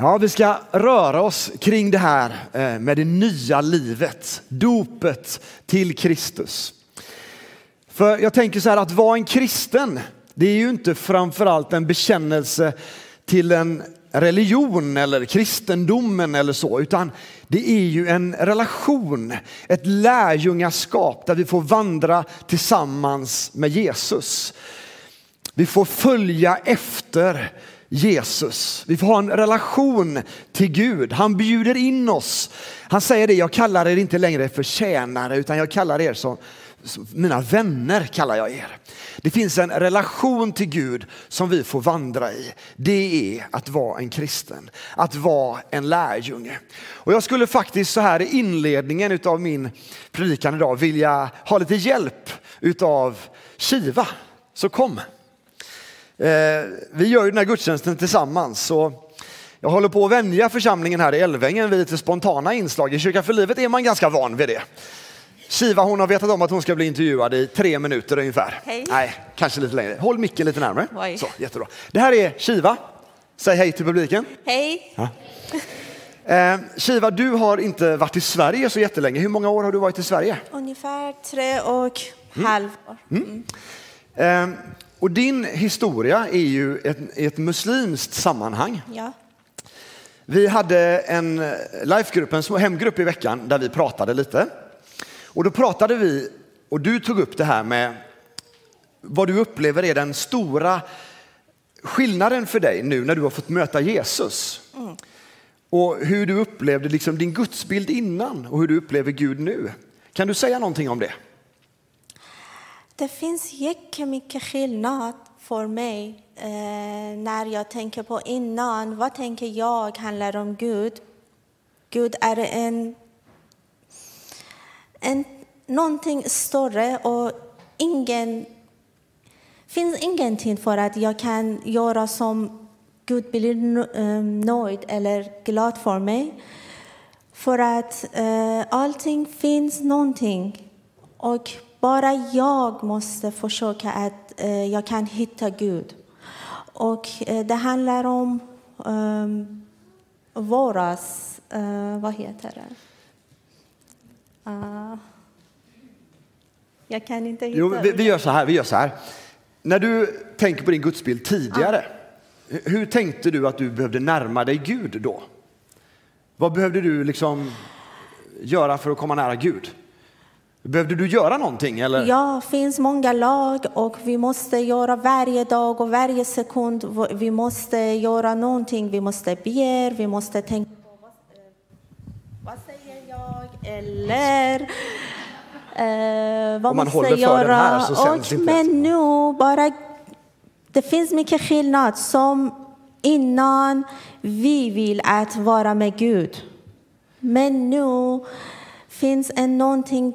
Ja, vi ska röra oss kring det här eh, med det nya livet, dopet till Kristus. För jag tänker så här att vara en kristen, det är ju inte framförallt en bekännelse till en religion eller kristendomen eller så, utan det är ju en relation, ett lärjungaskap där vi får vandra tillsammans med Jesus. Vi får följa efter Jesus. Vi får ha en relation till Gud. Han bjuder in oss. Han säger det, jag kallar er inte längre för tjänare utan jag kallar er som, som mina vänner kallar jag er. Det finns en relation till Gud som vi får vandra i. Det är att vara en kristen, att vara en lärjunge. Och jag skulle faktiskt så här i inledningen av min predikan idag vilja ha lite hjälp utav Kiva. Så kom. Eh, vi gör ju den här gudstjänsten tillsammans. Så jag håller på att vänja församlingen här i Älvängen vid lite spontana inslag. I Kyrka för livet är man ganska van vid det. Shiva hon har vetat om att hon ska bli intervjuad i tre minuter ungefär. Hej. Nej, kanske lite längre. Håll micken lite närmare. Oj. Så, jättebra. Det här är Shiva. Säg hej till publiken. Hej! Eh, Shiva, du har inte varit i Sverige så jättelänge. Hur många år har du varit i Sverige? Ungefär tre och halv år. Mm. Eh, och din historia är ju ett, ett muslimskt sammanhang. Ja. Vi hade en lifegrupp, en hemgrupp i veckan där vi pratade lite. Och då pratade vi, och du tog upp det här med vad du upplever är den stora skillnaden för dig nu när du har fått möta Jesus. Och hur du upplevde liksom din gudsbild innan och hur du upplever Gud nu. Kan du säga någonting om det? Det finns jättemycket skillnad för mig eh, när jag tänker på innan. Vad tänker jag handlar om Gud? Gud är en, en någonting större och ingen finns ingenting för att jag kan göra som Gud blir eh, nöjd eller glad för mig. För att eh, allting finns någonting och bara jag måste försöka att eh, jag kan hitta Gud. Och eh, det handlar om um, våras, eh, vad heter det? Ah, jag kan inte hitta Jo, vi, vi gör så här, vi gör så här. När du tänker på din gudsbild tidigare, hur tänkte du att du behövde närma dig Gud då? Vad behövde du liksom göra för att komma nära Gud? Behövde du göra någonting? Eller? Ja, det finns många lag och vi måste göra varje dag och varje sekund. Vi måste göra någonting. Vi måste be, vi måste tänka på vad, eh, vad säger jag eller eh, vad Om man måste håller för jag den här göra. så sänds och, Men det. nu bara, det finns mycket skillnad som innan vi vill att vara med Gud. Men nu finns en någonting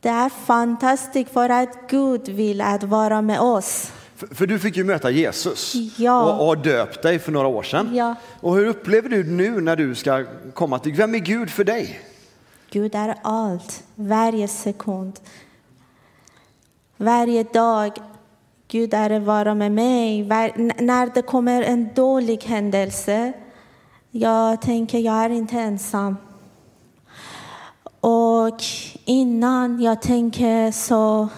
det är fantastiskt för att Gud vill att vara med oss. För, för du fick ju möta Jesus Ja. och, har döpt dig för några år sedan. Ja. Och hur upplever du nu när du ska komma till Vem är Gud för dig? Gud är allt, varje sekund. Varje dag. Gud är att vara med mig. Var, när det kommer en dålig händelse, jag tänker jag är inte ensam. Och innan jag tänker så,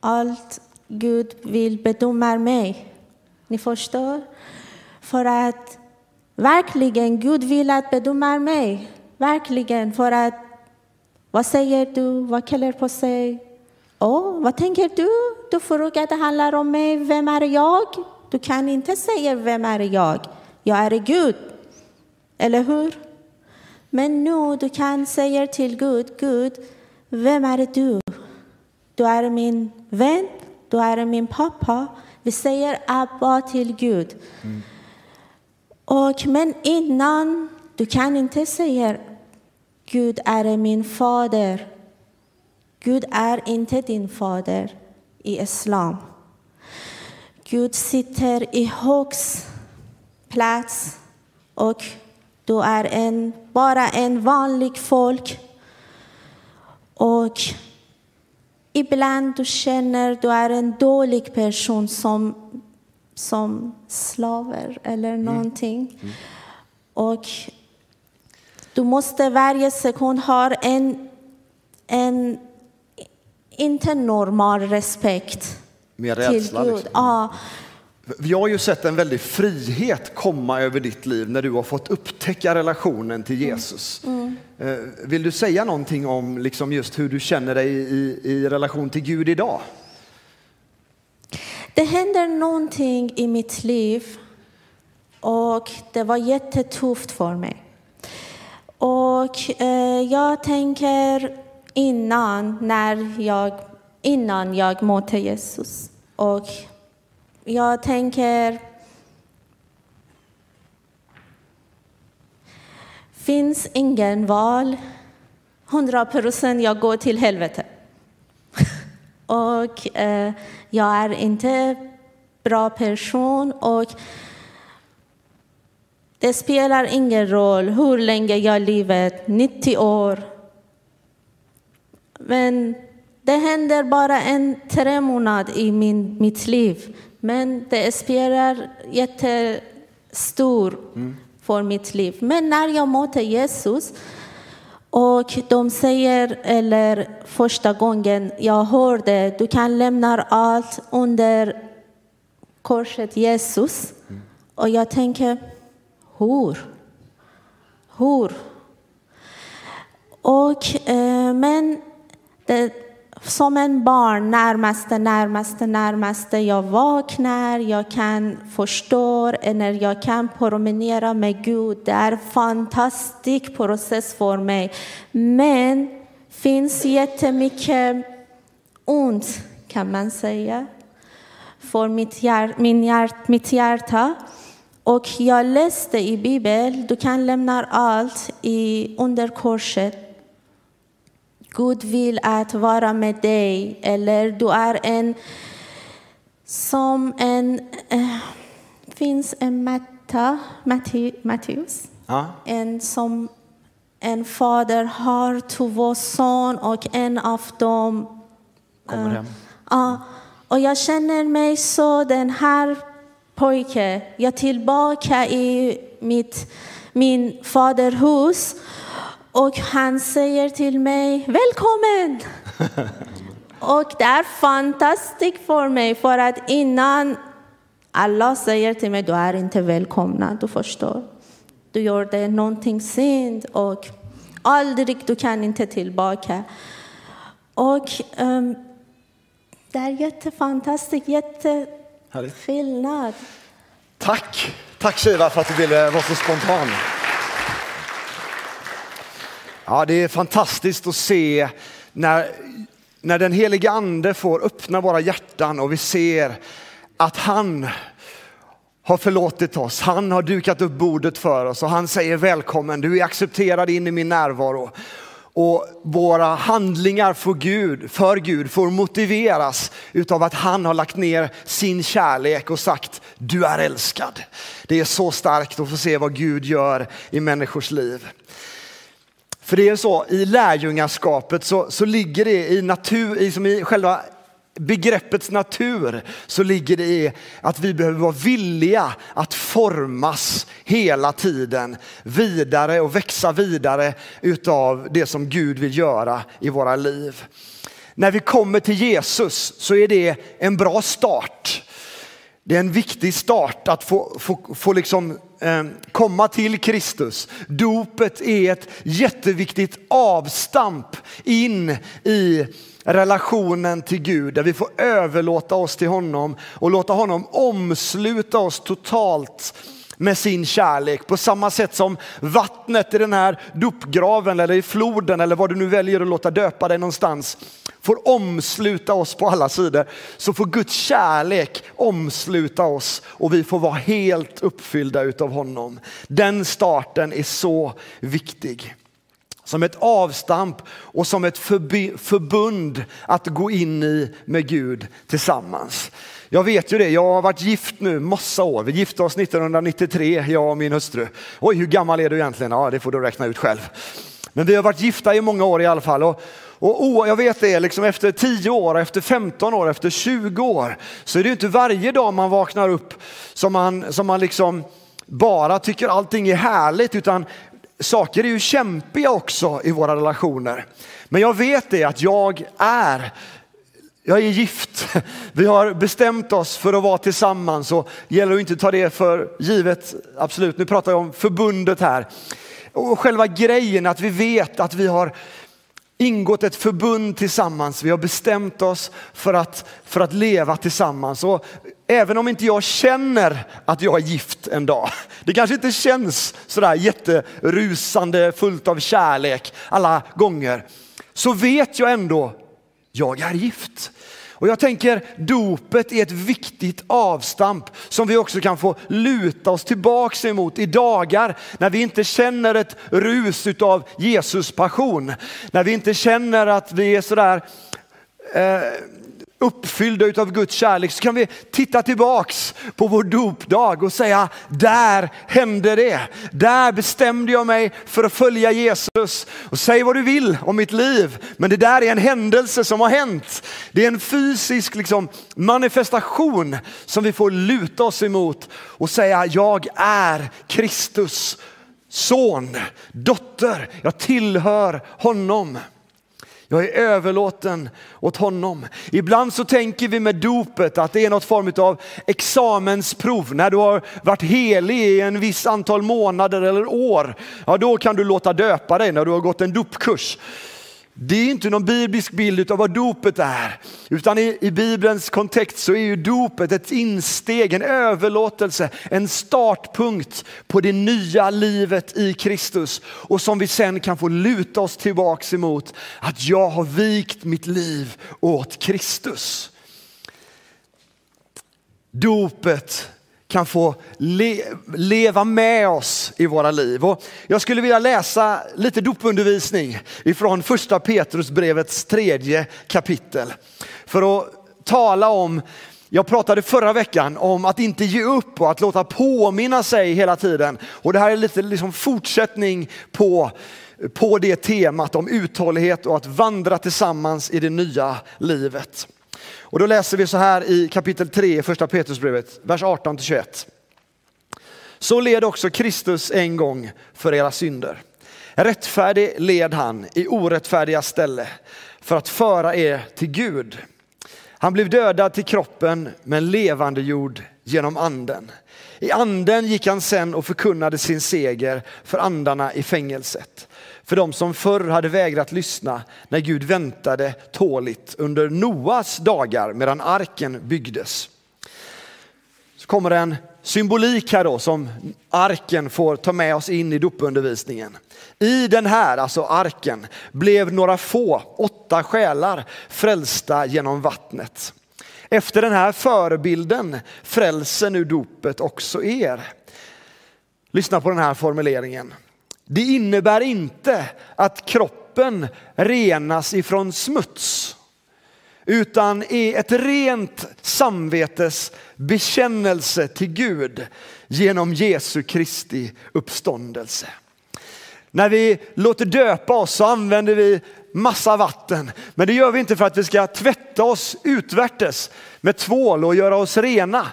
allt Gud vill bedöma mig. Ni förstår? För att verkligen Gud vill att bedöma mig. Verkligen. För att vad säger du? Vad kallar på sig? Och vad tänker du? Du frågar det handlar om mig. Vem är jag? Du kan inte säga vem är jag. Jag är Gud. Eller hur? Men nu du kan säga till Gud, Gud, vem är du? Du är min vän, du är min pappa. Vi säger Abba till Gud. Och, men innan, du kan inte säga Gud är min fader. Gud är inte din fader i islam. Gud sitter i högst plats och du är en, bara en vanlig folk. Och ibland du känner du är en dålig person som som slaver eller någonting. Och du måste varje sekund ha en, en inte normal respekt till rädsla. Gud. Liksom. Ja, Vi har ju sett en väldig frihet komma över ditt liv när du har fått upptäcka relationen till Jesus. Eh, Vill du säga någonting om liksom just hur du känner dig i, i relation till Gud idag? Det händer någonting i mitt liv och det var jättetufft för mig. Och eh, jag tänker innan, när jag, innan jag mötte Jesus. Och jag tänker, finns ingen val. 100 procent jag går till helvete. Och eh, jag är inte bra person och det spelar ingen roll hur länge jag lever, 90 år. Men det händer bara en tre månader i min, mitt liv. Men det spelar jättestor för mitt liv. Men när jag mötte Jesus och de säger, eller första gången jag hörde, du kan lämna allt under korset Jesus. Och jag tänker, hur? Hur? Och, eh, men det, som en barn, närmaste, närmaste, närmaste. Jag vaknar, jag kan förstå, när jag kan promenera med Gud. Det är en fantastisk process för mig. Men det finns jättemycket ont, kan man säga, för mitt, hjär, min hjärt, mitt hjärta. Och jag läste i Bibeln, du kan lämna allt i, under korset. Gud vill att vara med dig, eller du är en som en... Eh, finns en Matta, Matti, Matteus, Ja. en som en fader har två son och en av dem Kommer hem. Ja, och jag känner mig så den här pojke, jag är tillbaka i mitt, min faderhus och han säger till mig välkommen. och det är fantastiskt för mig för att innan alla säger till mig du är inte välkomna, du förstår. Du gör det någonting synd och aldrig du kan inte tillbaka. Och ehm, det är jättefantastiskt, jätteskillnad. Tack! Tack Shiva för att du ville vara så spontan. Ja, det är fantastiskt att se när, när den helige ande får öppna våra hjärtan och vi ser att han har förlåtit oss. Han har dukat upp bordet för oss och han säger välkommen, du är accepterad in i min närvaro. Och våra handlingar för Gud, för Gud får motiveras utav att han har lagt ner sin kärlek och sagt du är älskad. Det är så starkt att få se vad Gud gör i människors liv. För det är så, i lärjungaskapet så, så ligger det i natur, i, som i själva begreppets natur så ligger det i att vi behöver vara villiga att formas hela tiden vidare och växa vidare utav det som Gud vill göra i våra liv. När vi kommer till Jesus så är det en bra start. Det är en viktig start att få, få, få liksom, Ehm, komma till Kristus. Dopet är ett jätteviktigt avstamp in i relationen till Gud där vi får överlåta oss till honom och låta honom omsluta oss totalt med sin kärlek. På samma sätt som vattnet i den här dopgraven eller i floden eller vad du nu väljer att låta döpa dig någonstans får omsluta oss på alla sidor så får Guds kärlek omsluta oss och vi får vara helt uppfyllda utav honom. Den starten är så viktig. Som ett avstamp och som ett förbund att gå in i med Gud tillsammans. Jag vet ju det, jag har varit gift nu massa år. Vi gifte oss 1993, jag och min hustru. Oj, hur gammal är du egentligen? Ja, det får du räkna ut själv. Men vi har varit gifta i många år i alla fall. Och och oh, jag vet det, liksom efter 10 år, efter 15 år, efter 20 år så är det ju inte varje dag man vaknar upp som man, som man liksom bara tycker allting är härligt utan saker är ju kämpiga också i våra relationer. Men jag vet det att jag är jag är gift. Vi har bestämt oss för att vara tillsammans och gäller att inte ta det för givet. Absolut, nu pratar jag om förbundet här. Och själva grejen att vi vet att vi har ingått ett förbund tillsammans. Vi har bestämt oss för att, för att leva tillsammans. Och även om inte jag känner att jag är gift en dag, det kanske inte känns sådär jätterusande, fullt av kärlek alla gånger, så vet jag ändå, jag är gift. Och jag tänker dopet är ett viktigt avstamp som vi också kan få luta oss tillbaks emot i dagar när vi inte känner ett rus av Jesus passion. När vi inte känner att vi är sådär eh, uppfyllda av Guds kärlek så kan vi titta tillbaks på vår dopdag och säga, där hände det. Där bestämde jag mig för att följa Jesus. Och säg vad du vill om mitt liv, men det där är en händelse som har hänt. Det är en fysisk liksom, manifestation som vi får luta oss emot och säga, jag är Kristus son, dotter, jag tillhör honom. Jag är överlåten åt honom. Ibland så tänker vi med dopet att det är något form av examensprov. När du har varit helig i en viss antal månader eller år, ja då kan du låta döpa dig när du har gått en dopkurs. Det är inte någon biblisk bild av vad dopet är, utan i, i Bibelns kontext så är ju dopet ett insteg, en överlåtelse, en startpunkt på det nya livet i Kristus och som vi sen kan få luta oss tillbaks emot att jag har vikt mitt liv åt Kristus. Dopet kan få le leva med oss i våra liv. Och jag skulle vilja läsa lite dopundervisning ifrån första Petrusbrevets tredje kapitel. För att tala om, jag pratade förra veckan om att inte ge upp och att låta påminna sig hela tiden. Och det här är lite liksom fortsättning på på det temat om uthållighet och att vandra tillsammans i det nya livet. Och då läser vi så här i kapitel 3 i första Petrusbrevet, vers 18-21. Så led också Kristus en gång för era synder. Rättfärdig led han i orättfärdiga ställe för att föra er till Gud. Han blev dödad till kroppen men levande jord genom anden. I anden gick han sen och förkunnade sin seger för andarna i fängelset för de som förr hade vägrat lyssna när Gud väntade tåligt under Noas dagar medan arken byggdes. Så kommer en symbolik här då som arken får ta med oss in i dopundervisningen. I den här, alltså arken, blev några få, åtta själar frälsta genom vattnet. Efter den här förebilden frälser nu dopet också er. Lyssna på den här formuleringen. Det innebär inte att kroppen renas ifrån smuts utan är ett rent samvetes bekännelse till Gud genom Jesu Kristi uppståndelse. När vi låter döpa oss så använder vi massa vatten, men det gör vi inte för att vi ska tvätta oss utvärtes med tvål och göra oss rena,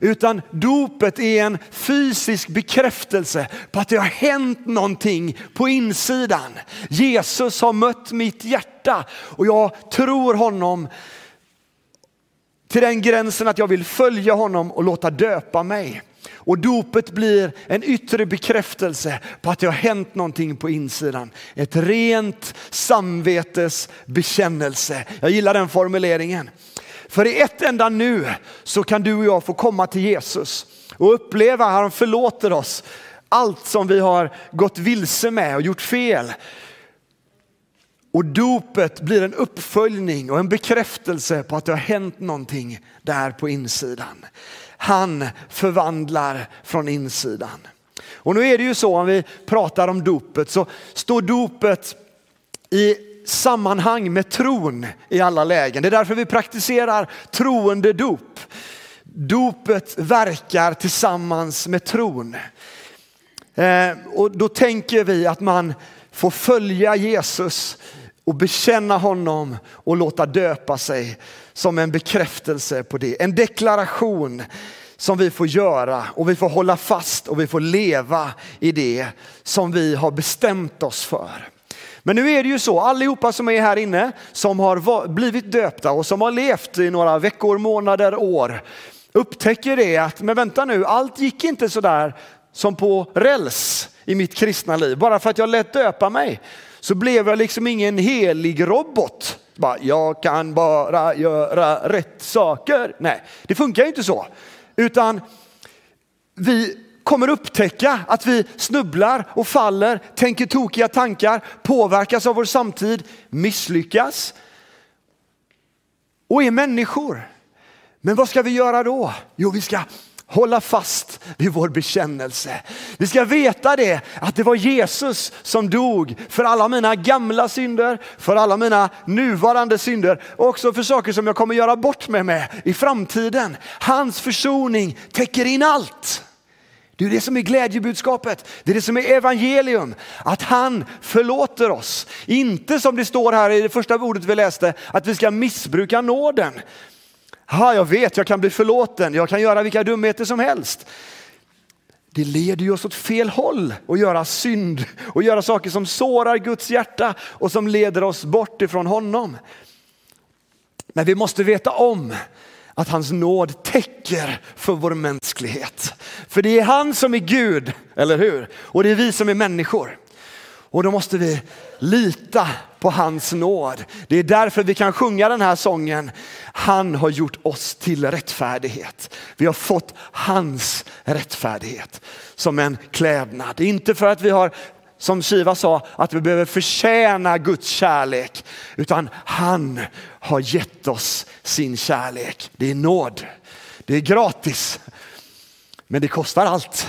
utan dopet är en fysisk bekräftelse på att det har hänt någonting på insidan. Jesus har mött mitt hjärta och jag tror honom till den gränsen att jag vill följa honom och låta döpa mig. Och dopet blir en yttre bekräftelse på att det har hänt någonting på insidan. Ett rent samvetes bekännelse. Jag gillar den formuleringen. För i ett enda nu så kan du och jag få komma till Jesus och uppleva att han förlåter oss allt som vi har gått vilse med och gjort fel. Och dopet blir en uppföljning och en bekräftelse på att det har hänt någonting där på insidan. Han förvandlar från insidan. Och nu är det ju så om vi pratar om dopet så står dopet i sammanhang med tron i alla lägen. Det är därför vi praktiserar troende dop. Dopet verkar tillsammans med tron. Eh, och då tänker vi att man får följa Jesus och bekänna honom och låta döpa sig som en bekräftelse på det. En deklaration som vi får göra och vi får hålla fast och vi får leva i det som vi har bestämt oss för. Men nu är det ju så, allihopa som är här inne som har blivit döpta och som har levt i några veckor, månader, år upptäcker det att, men vänta nu, allt gick inte sådär som på räls i mitt kristna liv. Bara för att jag lät döpa mig så blev jag liksom ingen helig robot. Bara, jag kan bara göra rätt saker. Nej, det funkar ju inte så. Utan vi kommer upptäcka att vi snubblar och faller, tänker tokiga tankar, påverkas av vår samtid, misslyckas och är människor. Men vad ska vi göra då? Jo, vi ska hålla fast vid vår bekännelse. Vi ska veta det, att det var Jesus som dog för alla mina gamla synder, för alla mina nuvarande synder och också för saker som jag kommer göra bort mig med i framtiden. Hans försoning täcker in allt. Det är det som är glädjebudskapet. Det är det som är evangelium. Att han förlåter oss. Inte som det står här i det första ordet vi läste, att vi ska missbruka nåden. Ha, jag vet, jag kan bli förlåten, jag kan göra vilka dumheter som helst. Det leder ju oss åt fel håll att göra synd och göra saker som sårar Guds hjärta och som leder oss bort ifrån honom. Men vi måste veta om att hans nåd täcker för vår mänsklighet. För det är han som är Gud, eller hur? Och det är vi som är människor. Och då måste vi lita på hans nåd. Det är därför vi kan sjunga den här sången. Han har gjort oss till rättfärdighet. Vi har fått hans rättfärdighet som en klädnad. Inte för att vi har som Shiva sa, att vi behöver förtjäna Guds kärlek. Utan han har gett oss sin kärlek. Det är nåd. Det är gratis. Men det kostar allt.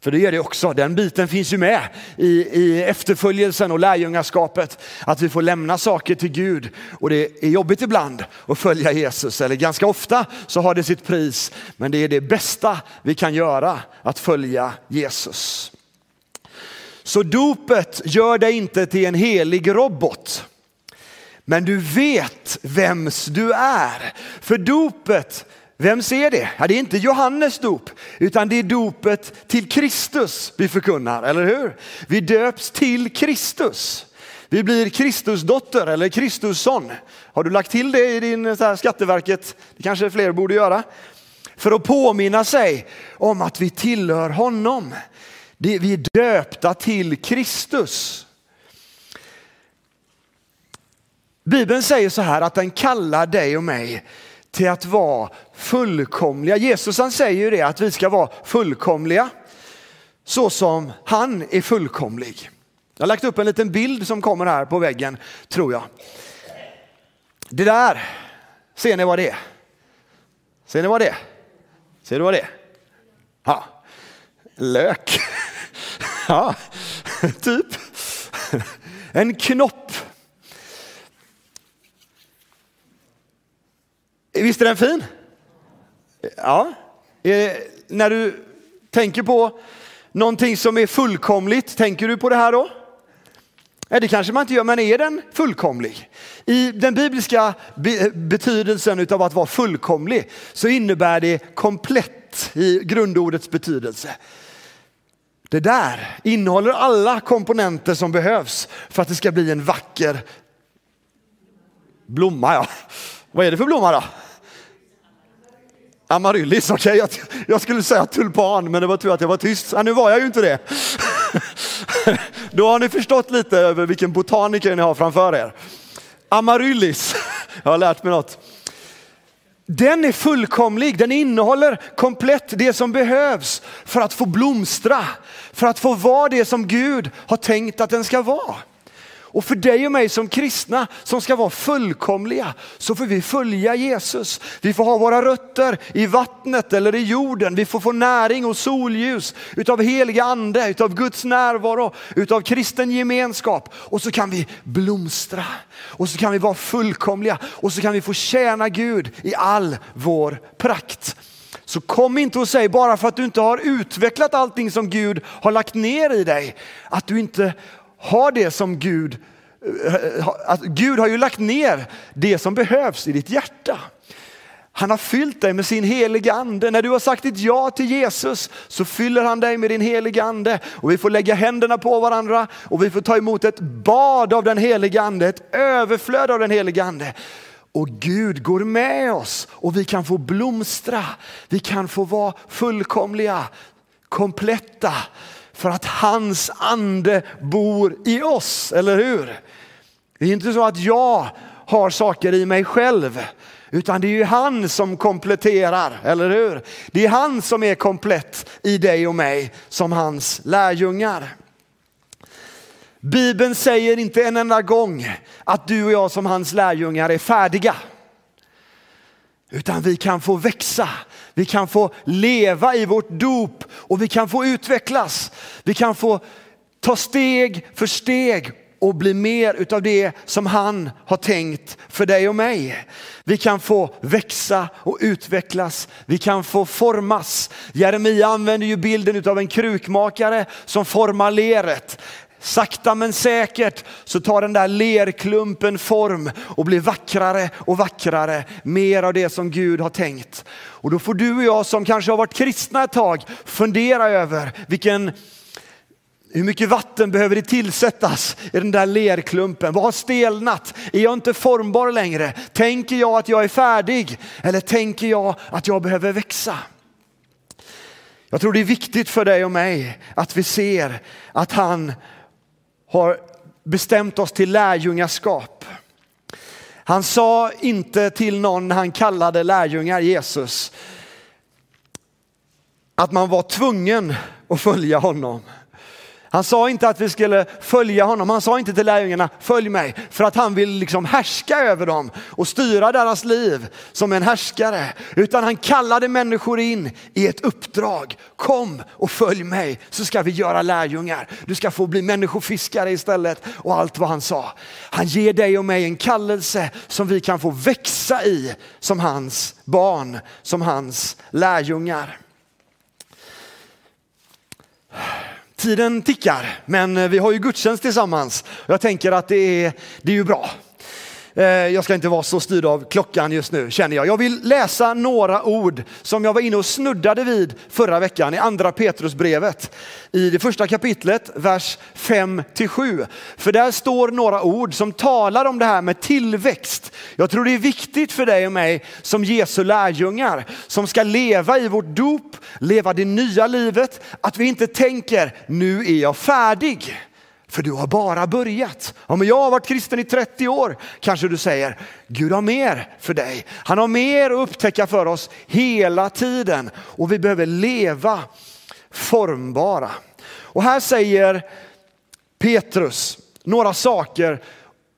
För det gör det också, den biten finns ju med i, i efterföljelsen och lärjungaskapet. Att vi får lämna saker till Gud och det är jobbigt ibland att följa Jesus. Eller ganska ofta så har det sitt pris. Men det är det bästa vi kan göra, att följa Jesus. Så dopet gör dig inte till en helig robot. Men du vet vems du är. För dopet Vems är det? Ja, det är inte Johannes dop, utan det är dopet till Kristus vi förkunnar, eller hur? Vi döps till Kristus. Vi blir Kristusdotter eller Kristusson. Har du lagt till det i din eh, så här, Skatteverket? Det kanske fler borde göra. För att påminna sig om att vi tillhör honom. Vi är döpta till Kristus. Bibeln säger så här att den kallar dig och mig till att vara fullkomliga. Jesus han säger ju det att vi ska vara fullkomliga så som han är fullkomlig. Jag har lagt upp en liten bild som kommer här på väggen tror jag. Det där, ser ni vad det är? Ser ni vad det är? Ser du vad det är? Ja, lök. Ja, typ. En knopp Visst är den fin? Ja. Eh, när du tänker på någonting som är fullkomligt, tänker du på det här då? Nej, det kanske man inte gör, men är den fullkomlig? I den bibliska betydelsen av att vara fullkomlig så innebär det komplett i grundordets betydelse. Det där innehåller alla komponenter som behövs för att det ska bli en vacker blomma. Ja. Vad är det för blomma då? Amaryllis, okej. Okay. Jag, jag, skulle säga tulpan, men det var tur att jag var tyst. Ja, nu var jag ju inte det. Då har ni förstått lite över vilken botaniker ni har framför er. Amaryllis, jag har lärt mig något. Den är fullkomlig, den innehåller komplett det som behövs för att få blomstra, för att få vara det som Gud har tänkt att den ska vara. Och för dig och mig som kristna som ska vara fullkomliga så får vi följa Jesus. Vi får ha våra rötter i vattnet eller i jorden. Vi får få näring och solljus utav heliga ande, utav Guds närvaro, utav kristen gemenskap. Och så kan vi blomstra och så kan vi vara fullkomliga och så kan vi få tjäna Gud i all vår prakt. Så kom inte och säg bara för att du inte har utvecklat allting som Gud har lagt ner i dig, att du inte har det som Gud eh, att Gud har ju lagt ner det som behövs i ditt hjärta. Han har fyllt dig med sin heliga ande. När du har sagt ditt ja till Jesus så fyller han dig med din heliga ande. Och vi får lägga händerna på varandra och vi får ta emot ett bad av den heliga ande, ett överflöd av den heliga ande. Och Gud går med oss och vi kan få blomstra. Vi kan få vara fullkomliga, kompletta för att hans ande bor i oss, eller hur? Det är inte så att jag har saker i mig själv, utan det är ju han som kompletterar, eller hur? Det är han som är komplett i dig och mig som hans lärjungar. Bibeln säger inte en enda gång att du och jag som hans lärjungar är färdiga. Utan vi kan få växa, vi kan få leva i vårt dop och vi kan få utvecklas. Vi kan få ta steg för steg och bli mer utav det som han har tänkt för dig och mig. Vi kan få växa och utvecklas. Vi kan få formas. Jeremia använder ju bilden utav en krukmakare som formar leret. Sakta men säkert så tar den där lerklumpen form och blir vackrare och vackrare. Mer av det som Gud har tänkt. Och då får du och jag som kanske har varit kristna ett tag fundera över vilken hur mycket vatten behöver det tillsättas i den där lerklumpen? Vad har stelnat? Är jag inte formbar längre? Tänker jag att jag är färdig? Eller tänker jag att jag behöver växa? Jag tror det är viktigt för dig och mig att vi ser att han har bestämt oss till lärjungaskap. Han sa inte till någon när han kallade lärjungar Jesus att man var tvungen att följa honom. Han sa inte att vi skulle följa honom. Han sa inte till lärjungarna, följ mig, för att han vill liksom härska över dem och styra deras liv som en härskare. Utan han kallade människor in i ett uppdrag. Kom och följ mig så ska vi göra lärjungar. Du ska få bli människofiskare istället och allt vad han sa. Han ger dig och mig en kallelse som vi kan få växa i som hans barn, som hans lärjungar. Tiden tickar, men eh, vi har ju gudstjänst tillsammans. Jag tänker att det är, det är ju bra. Eh, jag ska inte vara så styrd av klockan just nu känner jag. Jag vill läsa några ord som jag var inne och snuddade vid förra veckan i andra Petrusbrevet. I det första kapitlet, vers 5 till 7. För där står några ord som talar om det här med tillväxt. Jag tror det är viktigt för dig och mig som Jesu lärjungar som ska leva i vårt dop, leva det nya livet, att vi inte tänker nu är jag färdig. För du har bara börjat. Ja, men jag har varit kristen i 30 år, kanske du säger. Gud har mer för dig. Han har mer att upptäcka för oss hela tiden och vi behöver leva formbara. Och här säger Petrus några saker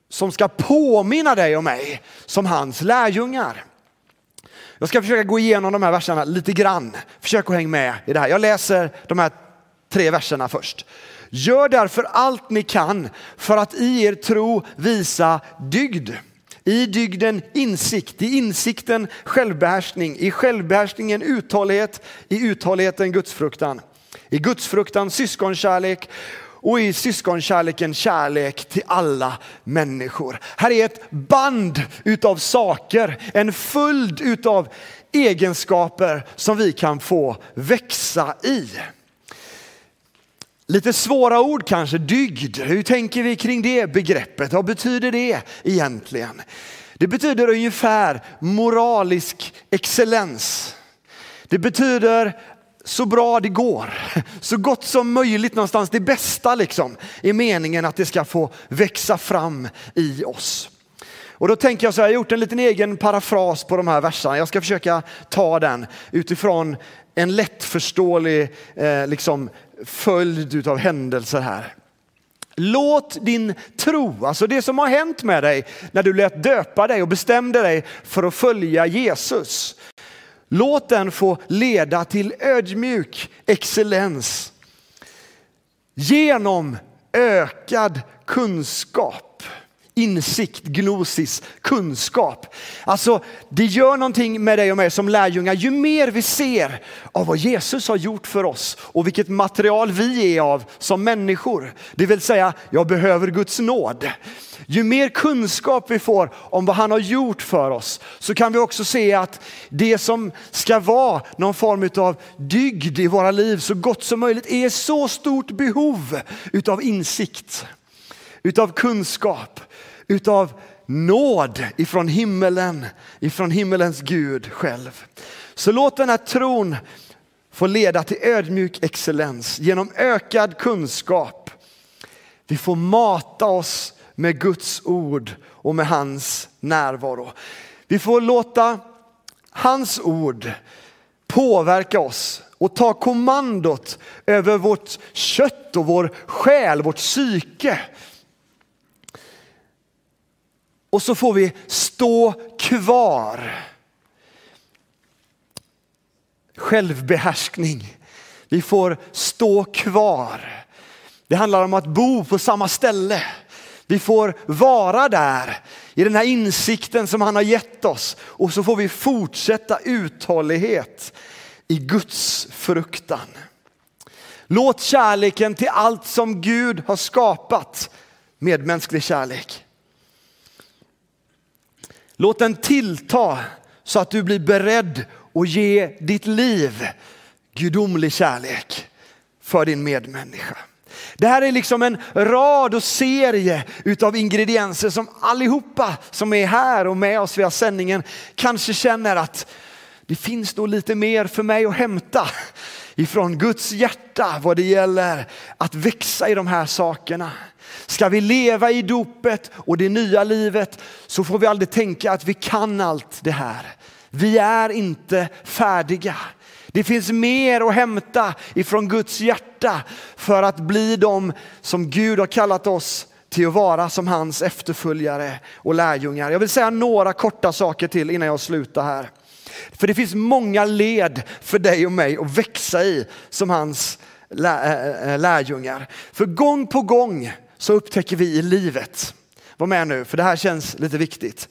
som ska påminna dig och mig som hans lärjungar. Jag ska försöka gå igenom de här verserna lite grann. Försök att hänga med i det här. Jag läser de här tre verserna först. Gör därför allt ni kan för att i er tro visa dygd. I dygden insikt, i insikten självbehärskning, i självbehärskningen uthållighet, i uthålligheten gudsfruktan. I gudsfruktan syskonkärlek och i syskonkärleken kärlek till alla människor. Här är ett band utav saker, en följd utav egenskaper som vi kan få växa i. Lite svåra ord kanske, dygd. Hur tänker vi kring det begreppet? Vad betyder det egentligen? Det betyder ungefär moralisk excellens. Det betyder så bra det går, så gott som möjligt någonstans, det bästa liksom, är meningen att det ska få växa fram i oss. Och då tänker jag så här, jag har gjort en liten egen parafras på de här verserna. Jag ska försöka ta den utifrån en lättförståelig eh, liksom, följd av händelser här. Låt din tro, alltså det som har hänt med dig när du lät döpa dig och bestämde dig för att följa Jesus. Låt den få leda till ödmjuk excellens genom ökad kunskap insikt, gnosis, kunskap. Alltså det gör någonting med dig och mig som lärjungar. Ju mer vi ser av vad Jesus har gjort för oss och vilket material vi är av som människor. Det vill säga, jag behöver Guds nåd. Ju mer kunskap vi får om vad han har gjort för oss så kan vi också se att det som ska vara någon form av dygd i våra liv så gott som möjligt är så stort behov utav insikt, utav kunskap, utav nåd ifrån himmelen, ifrån himmelens Gud själv. Så låt den här tron få leda till ödmjuk excellens genom ökad kunskap. Vi får mata oss med Guds ord och med hans närvaro. Vi får låta hans ord påverka oss och ta kommandot över vårt kött och vår själ, vårt psyke. Och så får vi stå kvar. Självbehärskning. Vi får stå kvar. Det handlar om att bo på samma ställe. Vi får vara där i den här insikten som han har gett oss och så får vi fortsätta uthållighet i Guds fruktan. Låt kärleken till allt som Gud har skapat, medmänsklig kärlek. Låt den tillta så att du blir beredd att ge ditt liv gudomlig kärlek för din medmänniska. Det här är liksom en rad och serie utav ingredienser som allihopa som är här och med oss via sändningen kanske känner att det finns nog lite mer för mig att hämta ifrån Guds hjärta vad det gäller att växa i de här sakerna. Ska vi leva i dopet och det nya livet så får vi aldrig tänka att vi kan allt det här. Vi är inte färdiga. Det finns mer att hämta ifrån Guds hjärta för att bli de som Gud har kallat oss till att vara som hans efterföljare och lärjungar. Jag vill säga några korta saker till innan jag slutar här. För det finns många led för dig och mig att växa i som hans eh, eh, eh, lärjungar. För gång på gång så upptäcker vi i livet, var med nu för det här känns lite viktigt,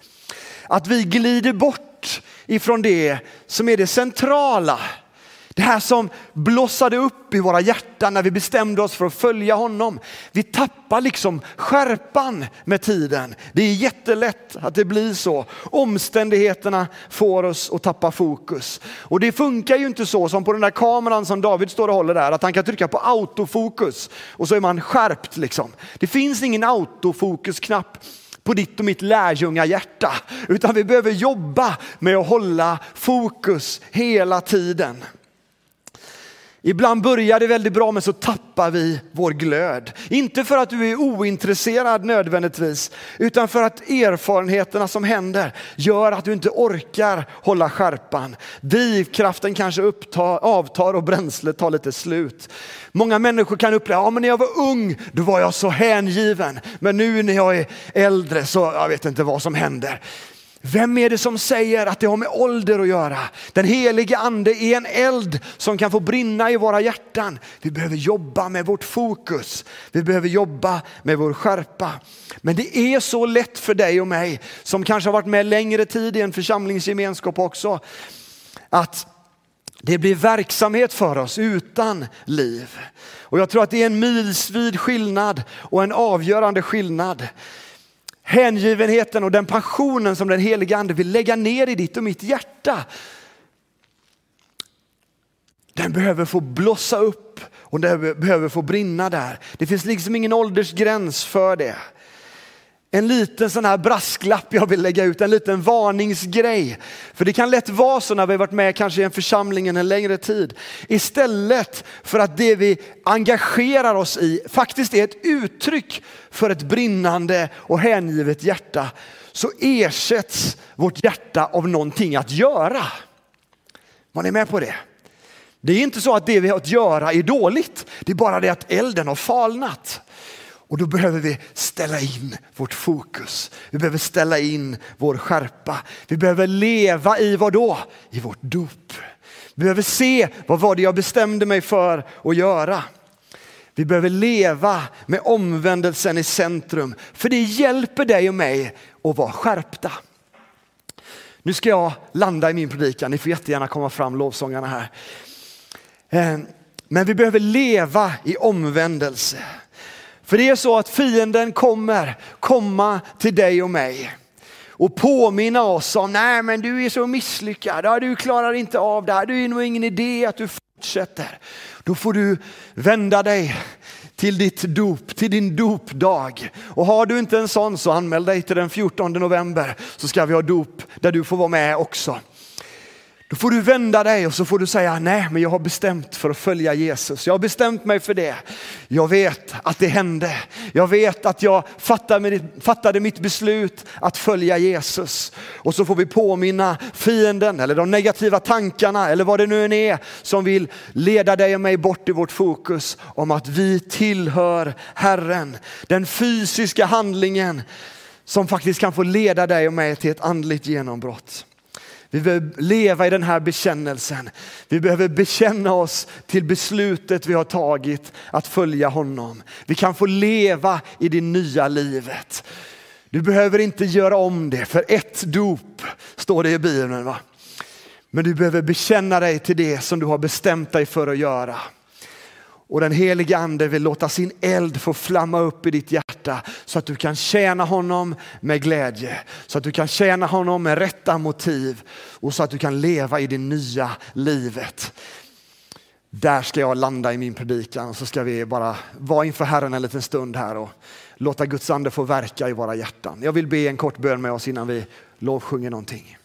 att vi glider bort ifrån det som är det centrala det här som blossade upp i våra hjärtan när vi bestämde oss för att följa honom. Vi tappar liksom skärpan med tiden. Det är jättelätt att det blir så. Omständigheterna får oss att tappa fokus. Och det funkar ju inte så som på den där kameran som David står och håller där, att han kan trycka på autofokus och så är man skärpt liksom. Det finns ingen autofokusknapp på ditt och mitt lärjungahjärta, utan vi behöver jobba med att hålla fokus hela tiden. Ibland börjar det väldigt bra men så tappar vi vår glöd. Inte för att du är ointresserad nödvändigtvis, utan för att erfarenheterna som händer gör att du inte orkar hålla skärpan. Drivkraften kanske upptar, avtar och bränslet tar lite slut. Många människor kan uppleva, ja men när jag var ung då var jag så hängiven, men nu när jag är äldre så jag vet inte vad som händer. Vem är det som säger att det har med ålder att göra? Den helige ande är en eld som kan få brinna i våra hjärtan. Vi behöver jobba med vårt fokus. Vi behöver jobba med vår skärpa. Men det är så lätt för dig och mig som kanske har varit med längre tid i en församlingsgemenskap också. Att det blir verksamhet för oss utan liv. Och jag tror att det är en milsvid skillnad och en avgörande skillnad hängivenheten och den passionen som den helige ande vill lägga ner i ditt och mitt hjärta. Den behöver få blossa upp och den behöver få brinna där. Det finns liksom ingen åldersgräns för det en liten sån här brasklapp jag vill lägga ut, en liten varningsgrej. För det kan lätt vara så när vi varit med kanske i en församling en längre tid. Istället för att det vi engagerar oss i faktiskt är ett uttryck för ett brinnande och hängivet hjärta så ersätts vårt hjärta av någonting att göra. Var ni med på det? Det är inte så att det vi har att göra är dåligt. Det är bara det att elden har falnat. Och då behöver vi ställa in vårt fokus. Vi behöver ställa in vår skärpa. Vi behöver leva i vad då? I vårt dop. Vi behöver se vad var det jag bestämde mig för att göra. Vi behöver leva med omvändelsen i centrum, för det hjälper dig och mig att vara skärpta. Nu ska jag landa i min predikan, ni får jättegärna komma fram lovsångarna här. Eh, men vi behöver leva i omvändelse. För det är så att fienden kommer komma till dig och mig och påminna oss om, nej men du är så misslyckad, du klarar inte av det här, det är nog ingen idé att du fortsätter. Då får du vända dig till ditt dop, till din dopdag. Och har du inte en sån så anmäl dig till den 14 november så ska vi ha dop där du får vara med också. Då får du vända dig och så får du säga, nej men jag har bestämt för att följa Jesus. Jag har bestämt mig för det. Jag vet att det hände. Jag vet att jag fattade mitt beslut att följa Jesus. Och så får vi påminna fienden eller de negativa tankarna eller vad det nu än är som vill leda dig och mig bort i vårt fokus om att vi tillhör Herren. Den fysiska handlingen som faktiskt kan få leda dig och mig till ett andligt genombrott. Vi behöver leva i den här bekännelsen. Vi behöver bekänna oss till beslutet vi har tagit att följa honom. Vi kan få leva i det nya livet. Du behöver inte göra om det för ett dop står det i Bibeln. Va? Men du behöver bekänna dig till det som du har bestämt dig för att göra. Och den helige ande vill låta sin eld få flamma upp i ditt hjärta så att du kan tjäna honom med glädje. Så att du kan tjäna honom med rätta motiv och så att du kan leva i det nya livet. Där ska jag landa i min predikan så ska vi bara vara inför Herren en liten stund här och låta Guds ande få verka i våra hjärtan. Jag vill be en kort bön med oss innan vi lovsjunger någonting.